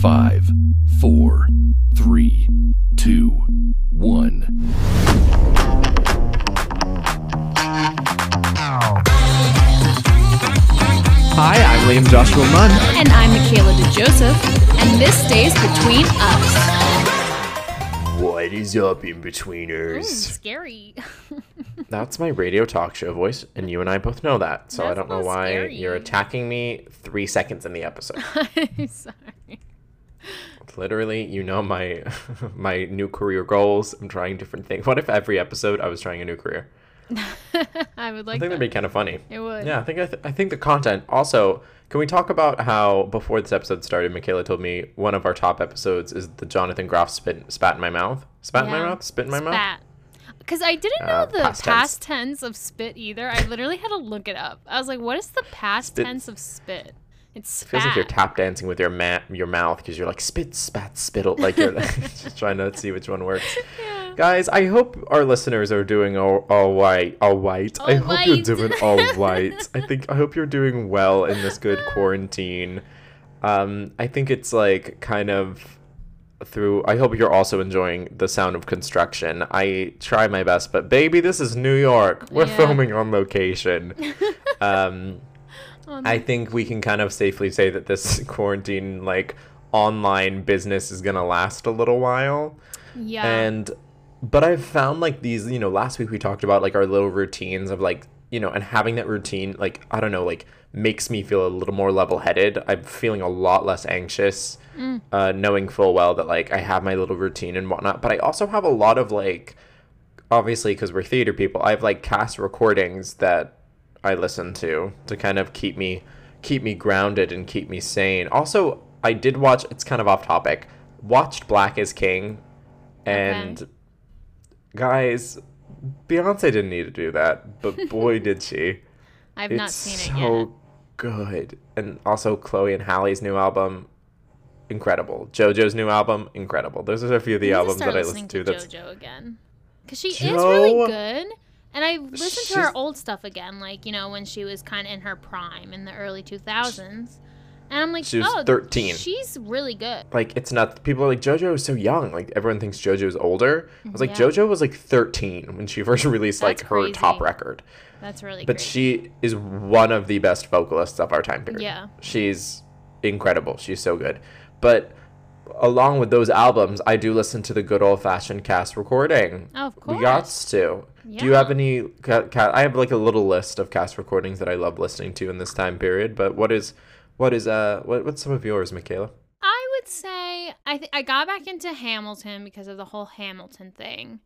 Five, four, three, two, one. Hi, I'm Liam Joshua Munn. And I'm Michaela DeJoseph, and this stays between us. What is up, in Ooh, betweeners? Mm, scary. That's my radio talk show voice, and you and I both know that. So I don't know why scary. you're attacking me three seconds in the episode. Literally, you know my my new career goals. I'm trying different things. What if every episode I was trying a new career? I would like. I think that. that'd be kind of funny. It would. Yeah, I think I, th- I think the content. Also, can we talk about how before this episode started, Michaela told me one of our top episodes is the Jonathan Groff spit spat in my mouth, spat in my mouth, spit in my mouth. Spat. Because I didn't know Uh, the past past, tense. tense. of spit either. I literally had to look it up. I was like, what is the past Spit. tense of spit? It's spat. Feels like you're tap dancing with your ma- your mouth because you're like spit, spat, spittle, like you're just trying to see which one works. Yeah. Guys, I hope our listeners are doing all, all white, all white. I All hope you're doing all white. I think I hope you're doing well in this good quarantine. Um, I think it's like kind of through. I hope you're also enjoying the sound of construction. I try my best, but baby, this is New York. We're Yeah. filming on location. um, Oh, I think we can kind of safely say that this quarantine, like online business, is gonna last a little while. yeah. And but I've found like these, you know, last week we talked about like our little routines of like, you know, and having that routine, like I don't know, like makes me feel a little more level-headed. I'm feeling a lot less anxious, uh, knowing full well that like I have my little routine and whatnot. But I also have a lot of like, obviously because we're theater people, I have like cast recordings that I listen to to kind of keep me keep me grounded and keep me sane. Also, I did watch. It's kind of off topic. Watched Black is King, and guys, Beyonce didn't need to do that, but boy did she. I've it's not seen it yet. so yet. good, and also Chloe and Halle's new album. Incredible. JoJo's new album, incredible. Those are a few of the albums that I listen to. That's JoJo again. Because she is really good. And I listened to her old stuff again, like, you know, when she was kind of in her prime in the early 2000s. And I'm like, She was oh, 13. She's really good. like it's not people are like JoJo is so young. Like everyone thinks JoJo is older. I was like Yeah. JoJo was like 13 when she first released like her top record. That's really good. But great. she is one of the best vocalists of our time period. Yeah. She's incredible. She's so good. But along with those albums, I do listen to the good old fashioned cast recording. Oh, of course. We got to. Do you have any? Ca- ca- I have like a little list of cast recordings that I love listening to in this time period. But what is, what is uh, what, what's some of yours, Michaela? I would say I th- I got back into Hamilton because of the whole Hamilton thing.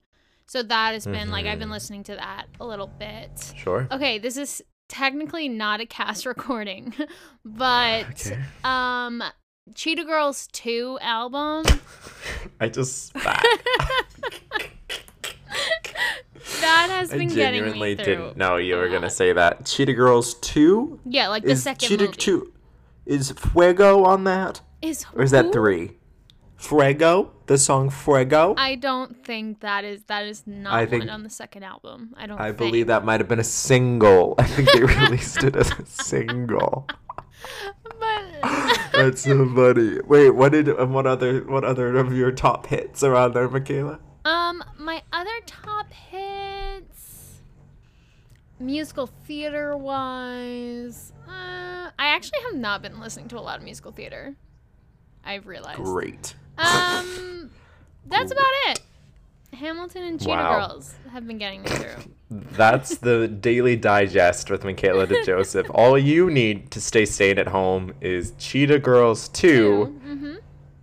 So that has been like Mm-hmm. I've been listening to that a little bit. Sure. Okay, this is technically not a cast recording, but Okay. um Cheetah Girls 2 album I just spat. that has I been getting me through. didn't know you were gonna say that. Cheetah Girls two Yeah, like the is second Cheetah movie. two is Fuego on that, Is or is that three? Fuego, the song Fuego. I, I don't think that is that is not I think- on the second album. I don't believe think. that might have been a single. I think they released it as a single. But That's so funny. Wait, what did um, what other what other of your top hits are on there, Michaela? Um, my other top hits, musical theater wise, uh, I actually have not been listening to a lot of musical theater. I've realized. Great. Um, that's about it. Hamilton and Cheetah Wow. Girls have been getting me through. That's the daily digest with Michaela de Joseph. All you need to stay sane at home is Cheetah Girls 2 Mm-hmm.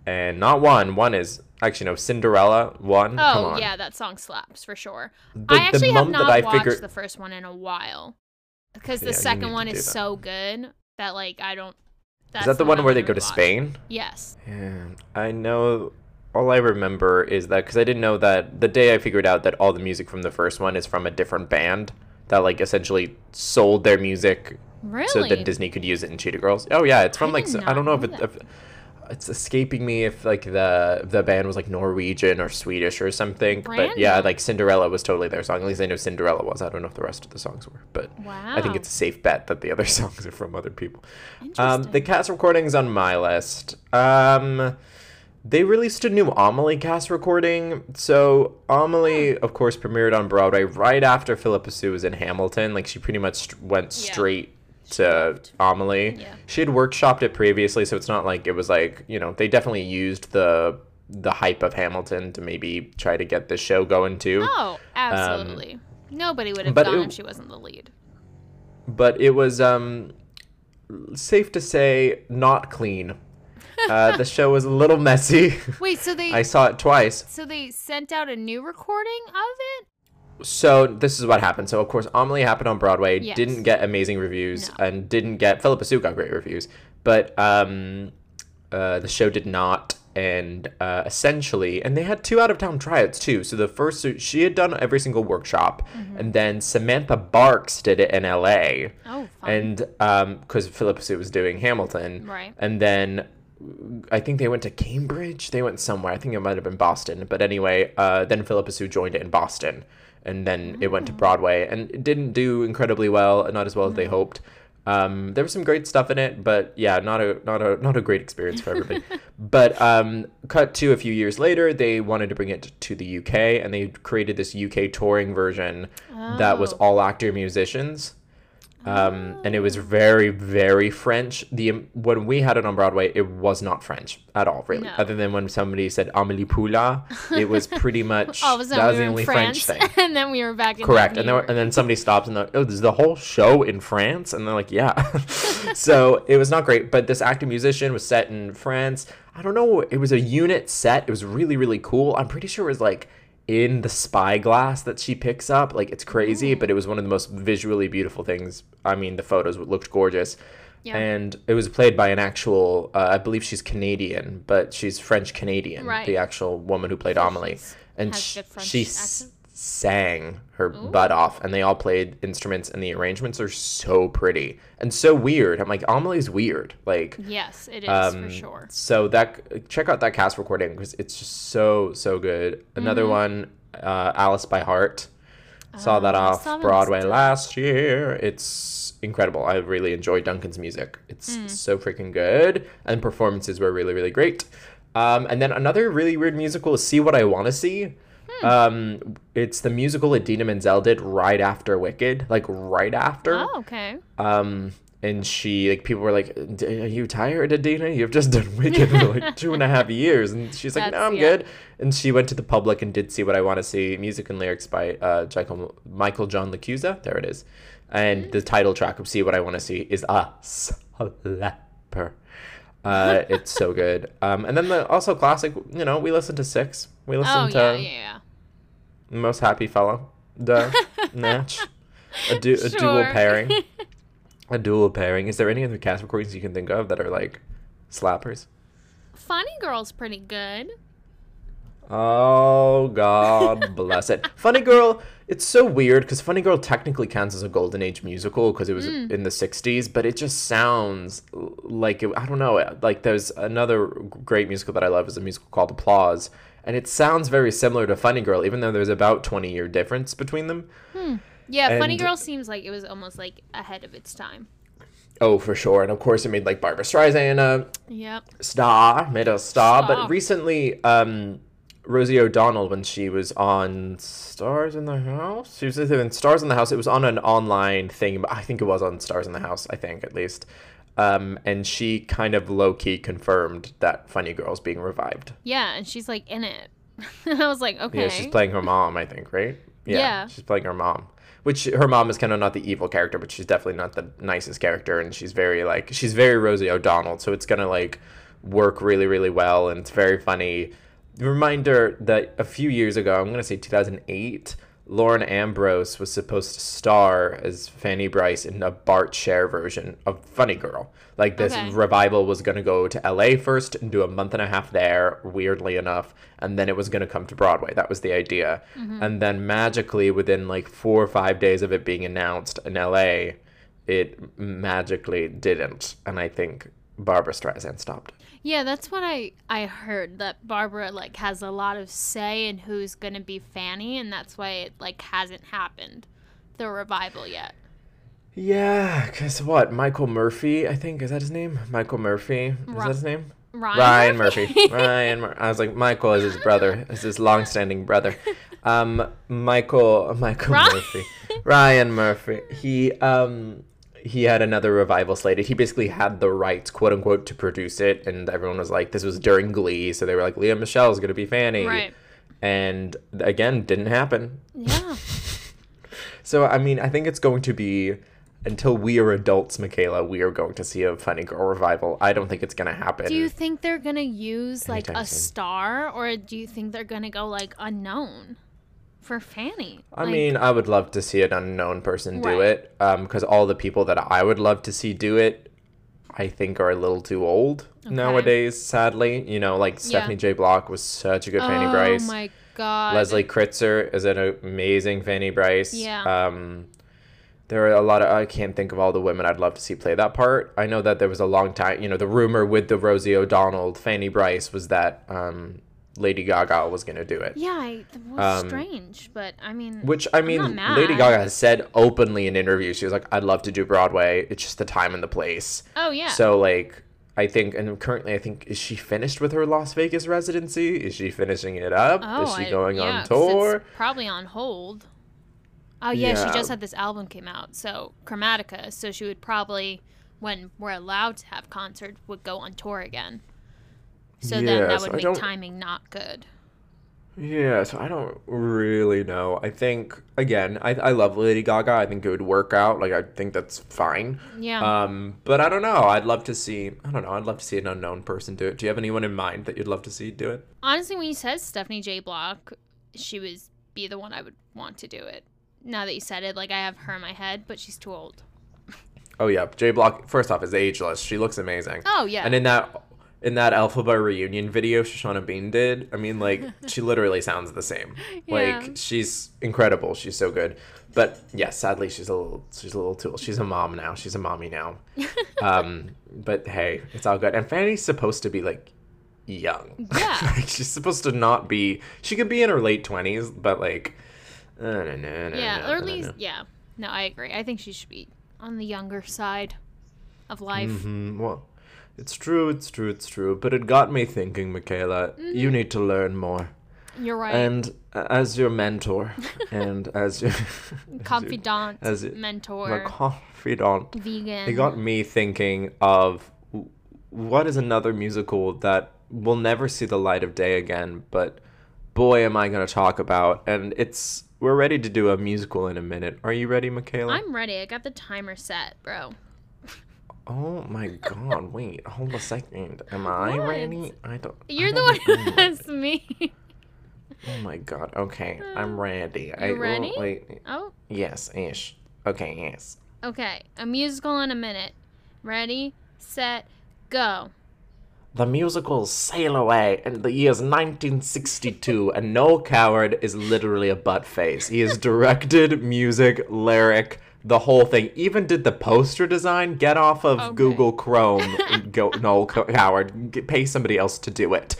and not one. One is actually no Cinderella. One. Oh yeah, that song slaps for sure. The- I actually have not I watched figured- the first one in a while because the need second one is that. so good that like I don't. That's Is that the one I'm where they go to rewatch. Spain? Yes. Yeah, I know. All I remember is that because I didn't know that the day I figured out that all the music from the first one is from a different band that like essentially sold their music Really? so that Disney could use it in Cheetah Girls. Oh yeah, it's from I like did s- I don't know if it. If, it's escaping me if like the the band was like Norwegian or Swedish or something. But yeah, like Cinderella was totally their song. At least I know Cinderella was. I don't know if the rest of the songs were, but I think it's a safe bet that the other songs are from other people. Um, the cast recordings on my list. Um, they released a new Amelie cast recording. So Amelie, of course, premiered on Broadway right after Phillipa Soo was in Hamilton. Like she pretty much st- went straight to Amelie. Yeah. She had workshopped it previously, so it's not like it was like you know they definitely used the the hype of Hamilton to maybe try to get this show going too. Oh, absolutely. Nobody would have Um, gone it- if she wasn't the lead. but it was um safe to say not clean. Uh, the show was a little messy. Wait, so they I saw it twice. so they sent out a new recording of it? So this is what happened. So of course, Amelie happened on Broadway. Yes. Didn't get amazing reviews No. and didn't get Phillipa Soo got great reviews, but um, uh, the show did not. And uh, essentially, and they had two out of town tryouts too. So the first, she had done every single workshop, Mm-hmm. and then Samantha Barks did it in L.A. Oh, fun. and um because phillipa soo was doing hamilton Right. and then i think they went to cambridge? They went somewhere. I think it might have been boston. But anyway uh then phillipa soo joined it in boston. And then it went to broadway. And it didn't do incredibly well not as well as they hoped. Um, there was some great stuff in it, but yeah, not a not a not a great experience for everybody. but um, cut to a few years later, they wanted to bring it to the UK, and they created this UK touring version that was Oh. all actor musicians um, and it was very very french. The um, when we had it on broadway it was not french at all really. No. other than when somebody said amelie poulain it was pretty much All of a that sudden was we the only in french thing. and then we were back in correct. And then and then somebody stops and they're like oh there's the whole show in france? And they're like yeah. So it was not great. But this acting musician was set in france. I don't know. It was a unit set. It was really really cool. I'm pretty sure it was like in the spyglass that she picks up like it's crazy but it was one of the most visually beautiful things i mean the photos looked gorgeous Yeah. and it was played by an actual uh, i believe she's canadian but she's french canadian Right. the actual woman who played amelie and has sh- good French she accent? Sang her butt off and they all played instruments and the arrangements are so pretty and so weird. I'm like amelie's weird. Like Yes, it is um, for sure. so that check out that cast recording because it's just so so good. Another Mm-hmm. one uh, alice by heart. Saw that Oh, off saw broadway still. last year. It's incredible. I really enjoy duncan's music. It's Mm. so freaking good and performances were really really great. Um, and then another really weird musical is see what i want to see Hmm. um, it's the musical Idina Menzel did right after Wicked, like right after. Oh, okay. Um, and she like people were like, "D- "Are you tired, Idina? You've just done Wicked for like two and a half years." And she's like, "No, I'm yeah. good." And she went to the public and did see what I want to see. Music and lyrics by uh, Michael Michael John LaChiusa. There it is. And the title track of "See What I Want to See" is a slapper. Uh, it's so good. Um, and then the also classic. You know, we listen to Six. We listen Oh to yeah, yeah, yeah. Most Happy Fella. The Natch. A, du- a dual pairing. A dual pairing. Is there any other cast recordings you can think of that are like slappers? Funny Girl's pretty good. Oh God bless it. Funny Girl. It's so weird because Funny Girl technically counts as a golden age musical because it was in the '60s, but it just sounds like it, I don't know. Like there's another great musical that I love is a musical called Applause, and it sounds very similar to Funny Girl, even though there's about 20 year difference between them. Yeah, Funny Girl seems like it was almost like ahead of its time. Oh, for sure. And of course, it made like Barbra Streisand a Yep. star, made a star. Star. But recently, um, Rosie O'Donnell, when she was on Stars in the House, she was either in Stars in the House. It was on an online thing. but I think it was on Stars in the House. I think at least. Um, and she kind of low key confirmed that Funny Girl's being revived. Yeah, and she's like in it. and I was like, okay. Yeah, she's playing her mom, I think, right? Yeah. She's playing her mom. Which her mom is kind of not the evil character, but she's definitely not the nicest character, and she's very like she's very Rosie O'Donnell, so it's gonna like work really really well, and it's very funny. Reminder that a few years ago, I'm gonna say 2008, Lauren Ambrose was supposed to star as Fanny Brice in a Bart Sher version of Funny Girl. Like this Okay. revival was going to go to LA first and do a month and a half there, weirdly enough, and then it was going to come to Broadway. That was the idea. Mm-hmm. And then magically, within like four or five days of it being announced in LA, it magically didn't. And I think Barbra Streisand stopped. Yeah, that's what I I heard that Barbra like has a lot of say in who's gonna be Fanny, and that's why it like hasn't happened, the revival yet. Yeah, cause what? Michael Murphy, I think is that his name? Michael Murphy. Is that his name? Ryan, Ryan Murphy. Ryan. Mur- I was like Michael is his brother. Is his long-standing brother. Um, Michael. Michael Ryan. Murphy. Ryan Murphy. He um he had another revival slated. He basically had the rights, quote unquote, to produce it, and everyone was like, "This was during Glee," so they were like, "Lea Michele is gonna be Fanny," Right. and again, didn't happen. Yeah. So I mean, I think it's going to be until we are adults, Michaela. We are going to see a Funny Girl revival. I don't think it's gonna happen. Do you think they're gonna use like a soon. star, or do you think they're gonna go like unknown for Fanny? I Like, mean, I would love to see an unknown person do Right. it, because all the people that I would love to see do it, I think are a little too old nowadays. Sadly, you know, like Stephanie J. Block was such a good Fanny Brice. oh my god. Leslie Kritzer is an amazing Fanny Brice. Yeah. Um, there are a lot of I can't think of all the women I'd love to see play that part. I know that there was a long time. You know, the rumor with the Rosie O'Donnell Fanny Brice was that um, Lady Gaga was going to do it. Yeah, I, it was Um, strange, but I mean, Which I mean. Lady Gaga has said openly in interviews, she was like, "I'd love to do Broadway. It's just the time and the place." oh yeah, So like, I think, and currently, I think, is she finished with her Las Vegas residency? Is she finishing it up? oh, is she I- going yeah, on tour? It's probably on hold. Oh yeah, Yeah. she just had this album came out, so Chromatica. So she would probably, when we're allowed to have concerts, would go on tour again. So then that would make timing not good. Yeah, so I don't really know. I think again, I, I love Lady Gaga. I think it would work out. Like I think that's fine. Yeah. Um, but I don't know. I'd love to see. I don't know. I'd love to see an unknown person do it. Do you have anyone in mind that you'd love to see do it? Honestly, when you said Stephanie J. Block, she would be the one I would want to do it. Now that you said it, like I have her in my head, but she's too old. Oh yeah, J Block. First off, is ageless. She looks amazing. Oh yeah. And in that in that Alphabet reunion video Shoshana Bean did, I mean, like she literally sounds the same. Yeah. Like she's incredible. She's so good. But yeah, sadly, she's a little she's a little too. She's a mom now. She's a mommy now. um, but hey, it's all good. And Fanny's supposed to be like young. Yeah. like, she's supposed to not be. She could be in her late twenties, but like. I don't know, yeah, or at least yeah. No, I agree. I think she should be on the younger side of life. Mhm, Well, it's true, it's true, it's true. But it got me thinking, Michaela. You need to learn more. You're right. And uh, as your mentor, and as your Confidant, as it- mentor, my confidant, vegan. it got me thinking of what is another musical that will never see the light of day again. But boy, am I going to talk about! And it's we're ready to do a musical in a minute. Are you ready, Michaela? I'm ready. I got the timer set, bro. Oh my God! Wait, hold a second. Am I What? ready? I don't. You're the don't one know. who asked me. Oh my god. Okay, I'm uh, ready. I, You ready? oh, wait. oh, Yes, ish. Okay, yes. okay. A musical in a minute. Ready, set, go. The musicals sail away in the year's 1962, and Noel Coward is literally a butt face. He is directed, music, lyric, the whole thing. Even did the poster design. Get off of Okay. Google Chrome. go Noel Coward. Get, pay somebody else to do it.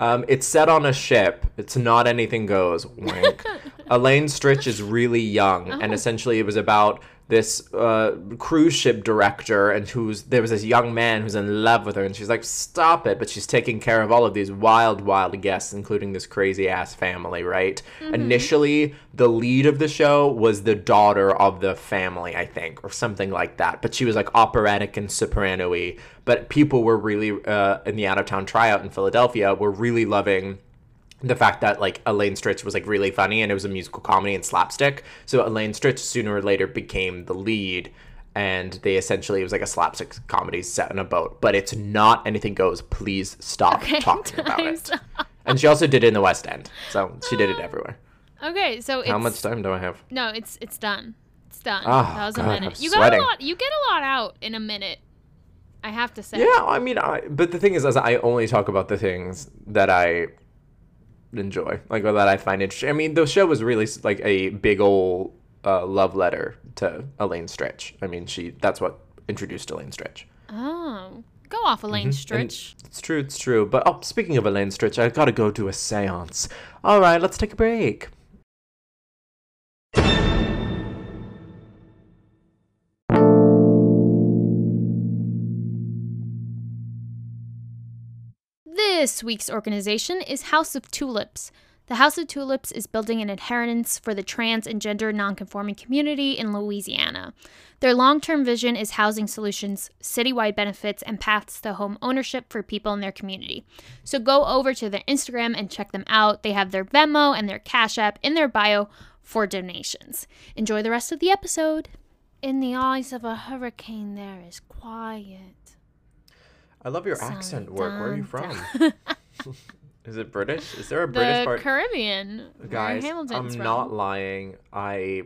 Um, it's set on a ship. It's not anything goes. Wink. Elaine Stritch is really young, and Oh. essentially it was about this uh, cruise ship director, and who's there was this young man who's in love with her, and she's like, "Stop it!" But she's taking care of all of these wild, wild guests, including this crazy ass family. Right? Initially, the lead of the show was the daughter of the family, I think, or something like that. But she was like operatic and soprano-y. But people were really uh, in the out of town tryout in Philadelphia were really loving the fact that like Elaine Stritch was like really funny and it was a musical comedy and slapstick. So Elaine Stritch sooner or later became the lead and they essentially it was like a slapstick comedy set in a boat. But it's not anything goes. Please stop Okay, talking about it. up. And she also did it in the West End. So she did it ah. everywhere. Okay, so it's How much time do I have? no, it's it's done. It's done. Oh, that was a minute. I'm you got sweating. a lot. You get a lot out in a minute. I have to say. Yeah, I mean, I but the thing is, is I only talk about the things that I enjoy, like or that I find interesting. I mean, the show was really like a big old uh, love letter to Elaine Stritch. I mean, she that's what introduced Elaine Stritch. Oh, Go off, Elaine Mm-hmm. And Stritch. it's true, it's true. But oh, speaking of Elaine Stritch, I gotta go do a seance. All right, let's take a break. This week's organization is House of Tulips. The House of Tulips is building an inheritance for the trans and gender nonconforming community in Louisiana. Their long term vision is housing solutions, citywide benefits, and paths to home ownership for people in their community. So go over to their Instagram and check them out. They have their Venmo and their Cash App in their bio for donations. Enjoy the rest of the episode. In the eyes of a hurricane, there is quiet. I love your accent work. Where are you from? Is it British? Is there a British the part? Caribbean. Guys, I'm from. not lying. I,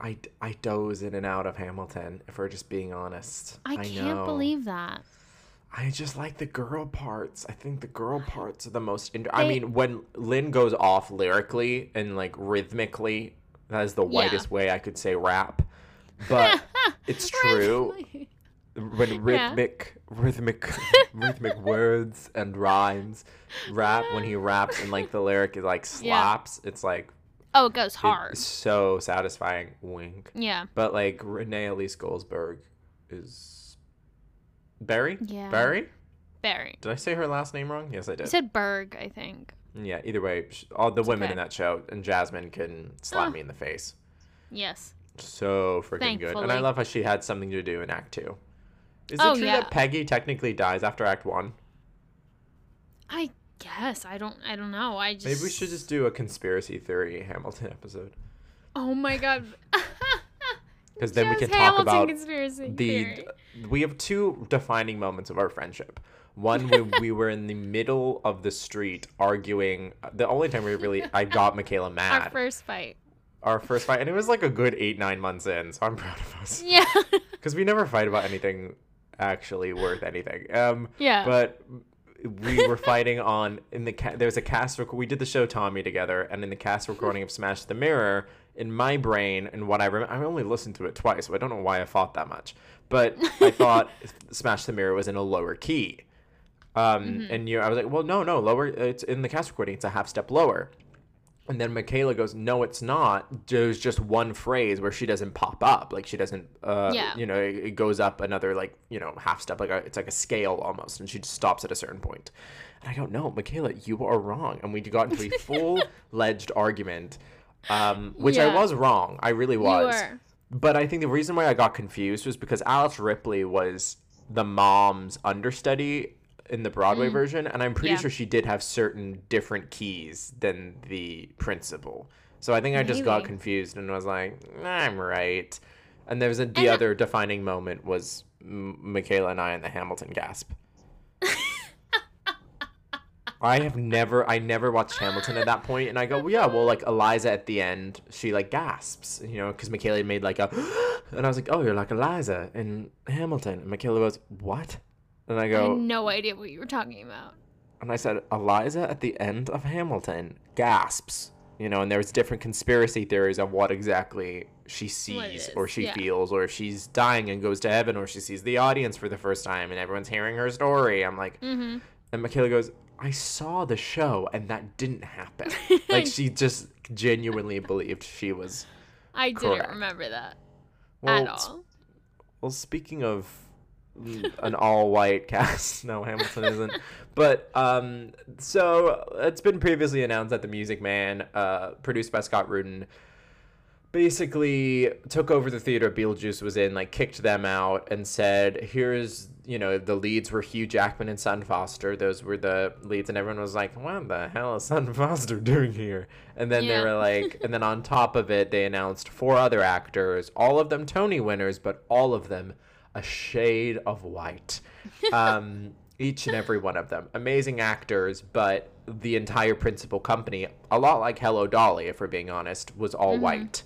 I, I doze in and out of Hamilton. If we're just being honest, I can't know. believe that. I just like the girl parts. I think the girl parts are the most. Inter- I mean, when Lin goes off lyrically and like rhythmically, that is the Yeah. whitest way I could say rap. But it's true. When rhythmic, rhythmic, rhythmic words and rhymes rap, when he raps and like the lyric is like Yeah. slaps, it's like Oh, it goes hard. it's so satisfying. Wink. Yeah. But like Renee Elise Goldsberg is Barry. Yeah. Barry. Barry. Did I say her last name wrong? Yes, I did You said Berg, I think. Yeah, either way, all the women okay. in that show and Jasmine can slap Oh. me in the face. Yes. So freaking good. And I love how she had something to do in Act Two. Is Oh, it true yeah. that Peggy technically dies after Act One? I guess. I don't I don't know. I just Maybe we should just do a conspiracy theory Hamilton episode. Oh my god. Because then we can talk about conspiracy the. theory. We have two defining moments of our friendship. One when we were in the middle of the street arguing. The only time we really I got Michaela mad. Our first fight. our first fight, and it was like a good eight nine months in. So I'm proud of us. Yeah. because we never fight about anything actually worth anything. Um, Yeah. But we were fighting on in the ca- there was a cast rec- we did the show Tommy together, and in the cast recording of Smash the Mirror, in my brain and what I remember, I only listened to it twice, so I don't know why I fought that much. But I thought Smash the Mirror was in a lower key. Um, Mm-hmm. and you, I was like, well, no, no, lower. It's in the cast recording. It's a half step lower. And then Michaela goes, "No, it's not. There's just one phrase where she doesn't pop up. Like she doesn't. Uh, Yeah. You know, it, it goes up another like you know half step. Like a, it's like a scale almost, and she just stops at a certain point. And I go, "No, Michaela, you are wrong." And we got into a full ledged argument, um, which I was wrong. I really was. But I think the reason why I got confused was because Alice Ripley was the mom's understudy in the Broadway version, and I'm pretty Mm. Yeah. sure she did have certain different keys than the principal. So I think I just got confused and was like, I'm right. And there was a, the And- other defining moment was M- Michaela and I in the Hamilton gasp. I have never, I never watched Hamilton at that point, and I go, well, yeah, well, like Eliza at the end, she like gasps, you know, because Michaela made like a, and I was like, oh, you're like Eliza in Hamilton, and Michaela goes, what? And I go I no idea what you were talking about. and I said, Eliza at the end of Hamilton gasps, you know, and there's different conspiracy theories of what exactly she sees or she yeah. feels, or if she's dying and goes to heaven, or she sees the audience for the first time and everyone's hearing her story. I'm like, Mm-hmm. and Michaela goes, I saw the show and that didn't happen. like she just genuinely believed she was. I didn't Correct. remember that Well, at all. Well, speaking of an all-white cast, no, Hamilton isn't. But um, so it's been previously announced that the Music Man, uh, produced by Scott Rudin, basically took over the theater Beetlejuice was in, like kicked them out, and said, "Here's." You know, the leads were Hugh Jackman and Sutton Foster. Those were the leads, and everyone was like, "What the hell is Sutton Foster doing here?" And then Yeah. they were like, and then on top of it, they announced four other actors, all of them Tony winners, but all of them a shade of white. Um, each and every one of them. Amazing actors, but the entire principal company, a lot like Hello Dolly, if we're being honest, was all white.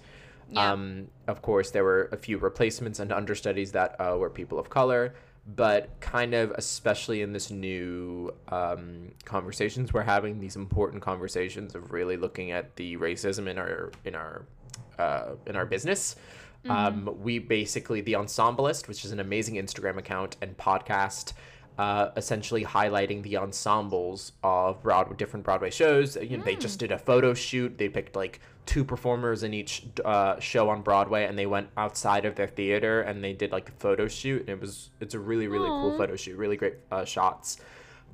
Yeah. Um, of course, there were a few replacements and understudies that uh, were people of color, but kind of, especially in this new um, conversations we're having, these important conversations of really looking at the racism in our in our uh, in our business. Um, we basically the Ensemblist, which is an amazing Instagram account and podcast. uh, essentially highlighting the ensembles of Broadway, different Broadway shows. You know, they just did a photo shoot. They picked like two performers in each uh, show on Broadway, and they went outside of their theater and they did like a photo shoot. And it was it's a really really cool photo shoot, really great uh, shots.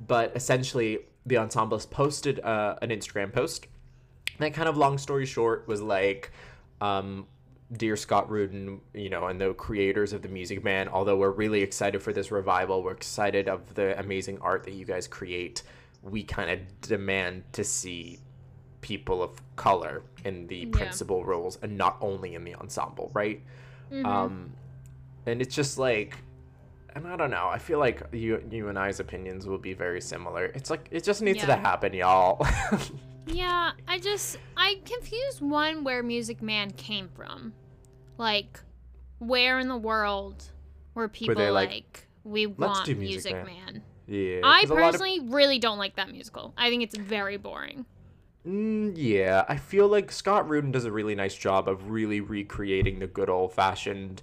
But essentially, the ensembles posted uh, an Instagram post. That kind of long story short was like, um, dear Scott Rudin, you know, and the creators of the Music Man. Although we're really excited for this revival, we're excited of the amazing art that you guys create. We kind of demand to see people of color in the principal roles and not only in the ensemble, right? Um, and it's just like, and I don't know. I feel like you, you and I's opinions will be very similar. It's like it just needs to happen, y'all. Yeah, I just I confused one where Music Man came from. Like, where in the world were people they like, like, we want Music, Music Man? Man." yeah, I lot of- personally really don't like that musical. I think it's very boring. Mm, yeah, I feel like Scott Rudin does a really nice job of really recreating the good old fashioned.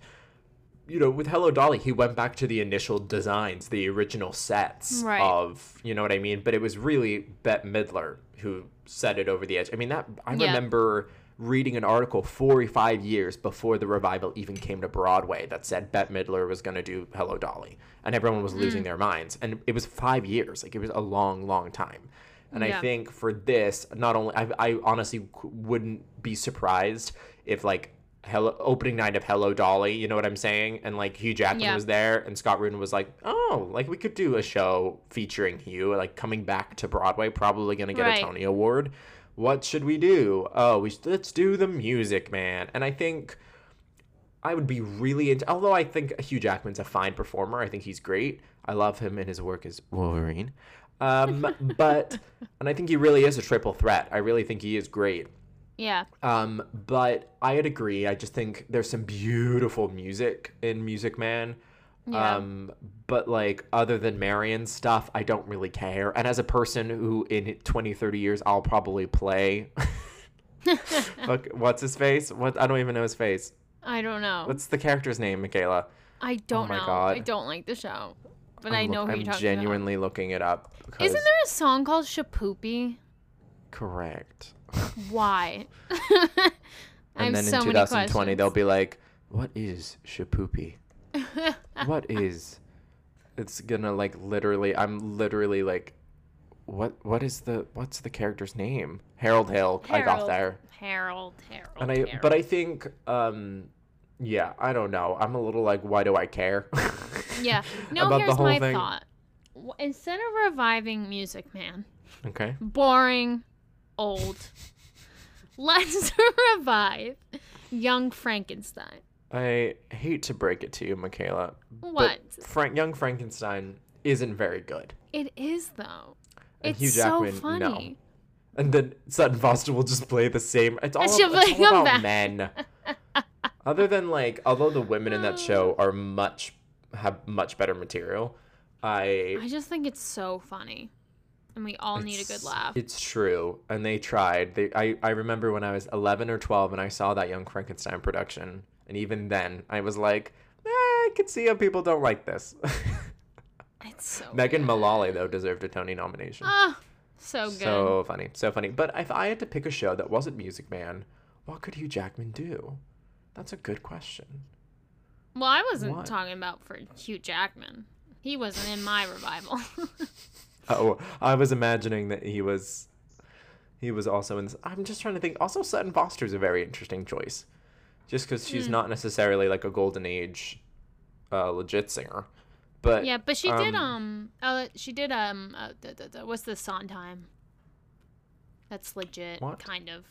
You know, with Hello Dolly, he went back to the initial designs, the original sets Right. of, you know what I mean? But it was really Bette Midler who set it over the edge. I mean, that I Yeah. remember reading an article four or five years before the revival even came to Broadway that said Bette Midler was going to do Hello Dolly, and everyone was losing Mm. their minds. And it was five years, like it was a long, long time. And I think for this, not only I, I honestly wouldn't be surprised if like Hello opening night of Hello Dolly, you know what I'm saying, and like Hugh Jackman Yeah. was there, and Scott Rudin was like, oh, like we could do a show featuring Hugh, like coming back to Broadway, probably gonna get Right. a Tony Award. What should we do? Oh, we let's do the Music Man, and I think. I would be really into. Although I think Hugh Jackman's a fine performer, I think he's great. I love him and his work as Wolverine. Um, but and I think he really is a triple threat. I really think he is great. Yeah. Um, but I'd agree. I just think there's some beautiful music in Music Man. Yeah. Um, but like other than Marion stuff, I don't really care. And as a person who in 20, 30 years I'll probably play Look, what's his face? What I don't even know his face. I don't know. What's the character's name, Michaela? I don't my know. God. I don't like the show. But I'm I look- know who I'm you're talking genuinely looking it up. because- Isn't there a song called Shipoopi? correct? Why? And then so in 2020 they'll be like, "What is shipoopi? what is?" It's gonna like literally. I'm literally like, "What? What is the? What's the character's name?" Harold Hill. I got there. Harold, Harold. And I, Harold. but I think, um, yeah, I don't know. I'm a little like, why do I care? Yeah. No, about the here's whole my thing. thought. Instead of reviving Music Man, okay. boring, old, let's revive Young Frankenstein. I hate to break it to you, Michaela. What? But Frank, Young Frankenstein isn't very good. It is though. And It's Hugh so Jackman, no. funny. And then Sutton Foster will just play the same. It's all, it's all about back. men. Other than like, although the women in that uh. show are much have much better material, I I just think it's so funny, and we all need a good laugh. It's true, and they tried. They, I, I remember when I was eleven or twelve, and I saw that Young Frankenstein production, and even then, I was like, eh, I could see how people don't like this. It's so Megan. Mullally though deserved a Tony nomination. Ah, so good. so funny, so funny. But if I had to pick a show that wasn't Music Man, what could Hugh Jackman do? That's a good question. well, I wasn't What? talking about for Hugh Jackman. He wasn't in my revival. Oh, I was imagining that he was, he was also in. This. I'm just trying to think. Also, Sutton Foster's a very interesting choice, just because she's not necessarily like a golden age, uh, legit singer, but yeah, but she did um, um. Uh, she did um. Uh, the, the, the, what's the Sondheim? That's legit, What? kind of.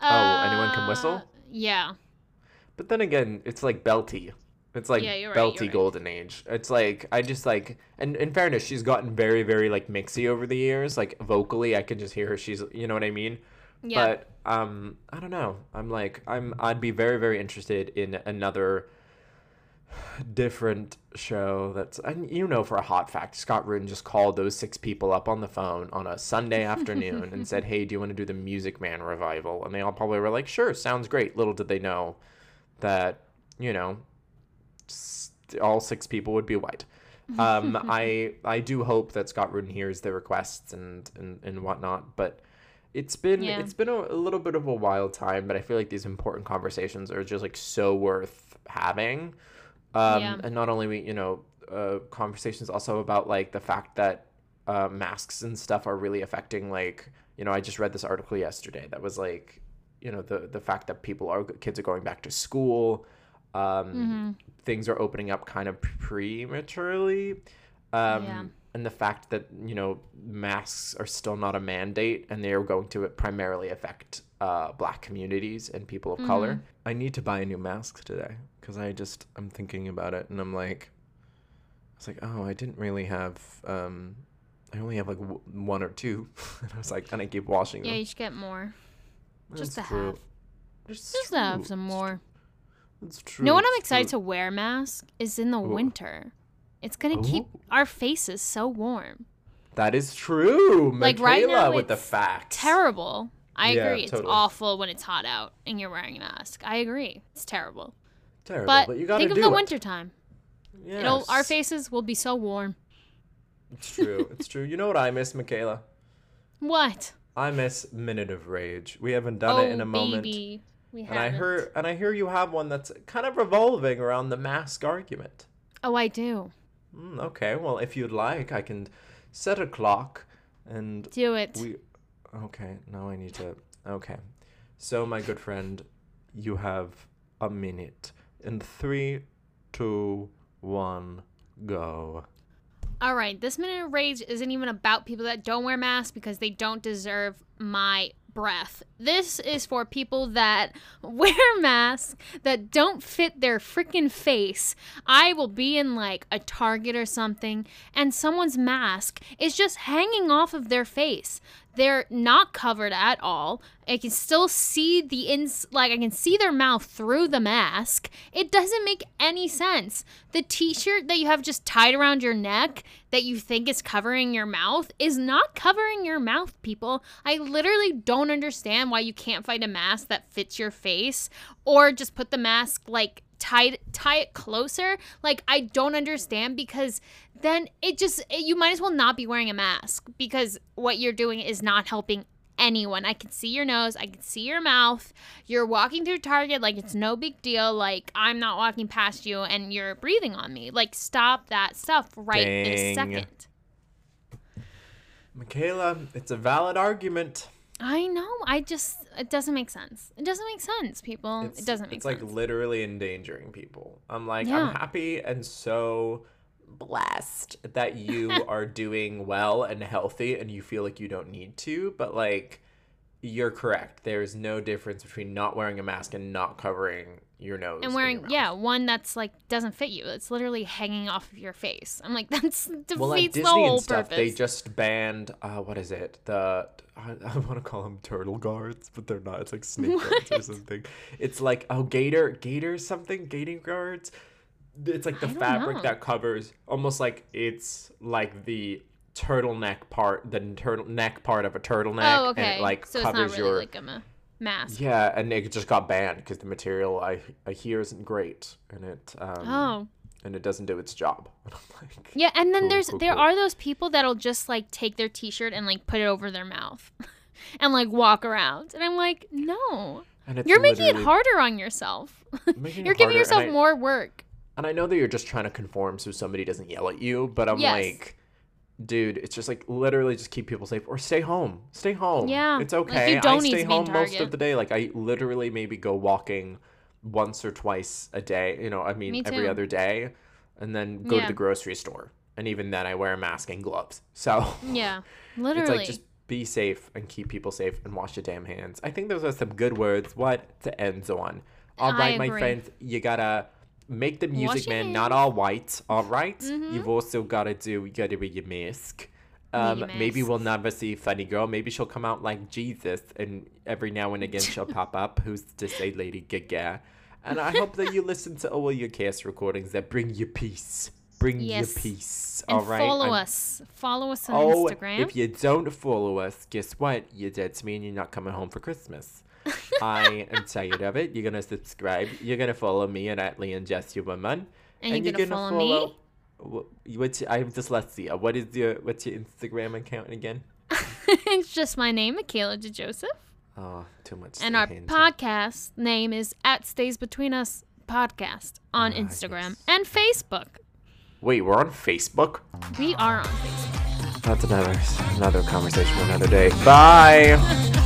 Oh, Anyone Can Whistle? Uh, Yeah. But then again, it's like belty. It's like Yeah, right, belty right. golden age. It's like I just like and in fairness, she's gotten very, very like mixy over the years. Like vocally I can just hear her she's you know what I mean? Yeah. But um I don't know. I'm like I'm I'd be very, very interested in another different show that's and you know for a hot fact, Scott Rudin just called those six people up on the phone on a Sunday afternoon and said, Hey, do you want to do the Music Man revival? And they all probably were like, Sure, sounds great. Little did they know that, you know, all six people would be white. Um, I I do hope that Scott Rudin hears the requests and, and and whatnot, but it's been Yeah. it's been a, a little bit of a wild time. But I feel like these important conversations are just like so worth having. Um, Yeah. and not only we you know uh, conversations also about like the fact that uh, masks and stuff are really affecting like you know I just read this article yesterday that was like you know the the fact that people are kids are going back to school um things are opening up kind of prematurely um Yeah. and the fact that you know masks are still not a mandate and they are going to primarily affect uh, black communities and people of color i need to buy a new mask today because i just i'm thinking about it and i'm like i was like oh i didn't really have um i only have like w- one or two and i was like and i keep washing Yeah, them Yeah, you should get more. Just to true. have. It's Just to have some more. It's true. know what I'm excited true. to wear mask is in the Ooh. winter. It's gonna keep oh. our faces so warm. That is true. Like, Michaela right now, with the facts. Terrible. I Yeah, agree. It's totally. awful when it's hot out and you're wearing a mask. I agree. It's terrible. Terrible, But, but, you gotta think of the it. winter time. It'll our faces will be so warm. It's true. It's true. You know what I miss, Michaela? What? I miss Minute of Rage. We haven't done oh it in a oh, moment. baby. We And I haven't. heard and I hear you have one that's kind of revolving around the mask argument. Oh, I do. Mm, okay, well if you'd like, I can set a clock and Do it. we Okay, now I need to Okay. So my good friend, you have a minute. In three, two, one, go. All right, this minute of rage isn't even about people that don't wear masks because they don't deserve my breath. This is for people that wear masks that don't fit their freaking face. I will be in like a Target or something and someone's mask is just hanging off of their face. They're not covered at all. I can still see the ins like I can see their mouth through the mask. It doesn't make any sense. The t-shirt that you have just tied around your neck that you think is covering your mouth is not covering your mouth, people. I literally don't understand why you can't find a mask that fits your face or just put the mask like tie tie it closer. Like I don't understand because then it just it, you might as well not be wearing a mask because what you're doing is not helping anyone. I can see your nose, I can see your mouth. You're walking through Target like it's no big deal. Like I'm not walking past you and you're breathing on me. Like stop that stuff right this Dang. second. Michaela, it's a valid argument. I know. I just it doesn't make sense. It doesn't make sense, people. It's, it doesn't make it's sense. It's like literally endangering people. I'm like, Yeah. I'm happy and so blessed that you are doing well and healthy and you feel like you don't need to, but like you're correct. There's no difference between not wearing a mask and not covering your nose. and wearing mouth. yeah one that's like doesn't fit you it's literally hanging off of your face i'm like that's defeats Well, like the whole and stuff, purpose they just banned. Uh, what is it? The I, I want to call them turtle guards, but they're not. It's like snake guards or something. It's like oh, gator, gator something, gating guards. It's like the fabric know. that covers almost like it's like the turtleneck part, the turtle neck part of a turtleneck, oh okay and it like so it's not covers really your like a mask yeah, and it just got banned because the material I I hear isn't great, and it um oh and it doesn't do its job. And I'm like, yeah and then Cool, there's cool, there cool. are those people that'll just like take their t-shirt and like put it over their mouth and like walk around and i'm like no and it's you're making it harder on yourself you're giving yourself I- more work And I know that you're just trying to conform so somebody doesn't yell at you, but I'm Yes. like, dude, it's just like literally just keep people safe or stay home. Stay home. Yeah, It's like, you okay. don't I stay to home most of the day. Like I literally maybe go walking once or twice a day. You know, I mean Me every other day, and then go Yeah. to the grocery store. And even then, I wear a mask and gloves. So yeah Literally. it's like just be safe and keep people safe and wash your damn hands. I think those are some good words. What to end on. All right, my friends, you gotta make the music your man not all white. All right? Mhm. you've also gotta do. You gotta wear your mask. Um, your maybe we'll never see Funny Girl. Maybe she'll come out like Jesus, and every now and again she'll pop up. Who's to say, Lady Gaga? And I hope that you listen to all your cast recordings that bring you peace. Bring Yes. you peace. and all right. follow I'm- us follow us on Oh, instagram if you don't follow us, guess what? You're dead to me and you're not coming home for Christmas. I am tired of it. You're gonna subscribe. You're gonna follow me and Atlee and Jess, your woman. and you're, gonna, follow, me wh- what's your, I have dyslexia. What is your what's your Instagram account again? it's just my name, Michaela De Joseph. Oh, too much. And our podcast name is at Stays Between Us Podcast on Ah, Instagram yes. and Facebook. Wait, we're on Facebook. We are on Facebook. That's another another conversation for another day. Bye.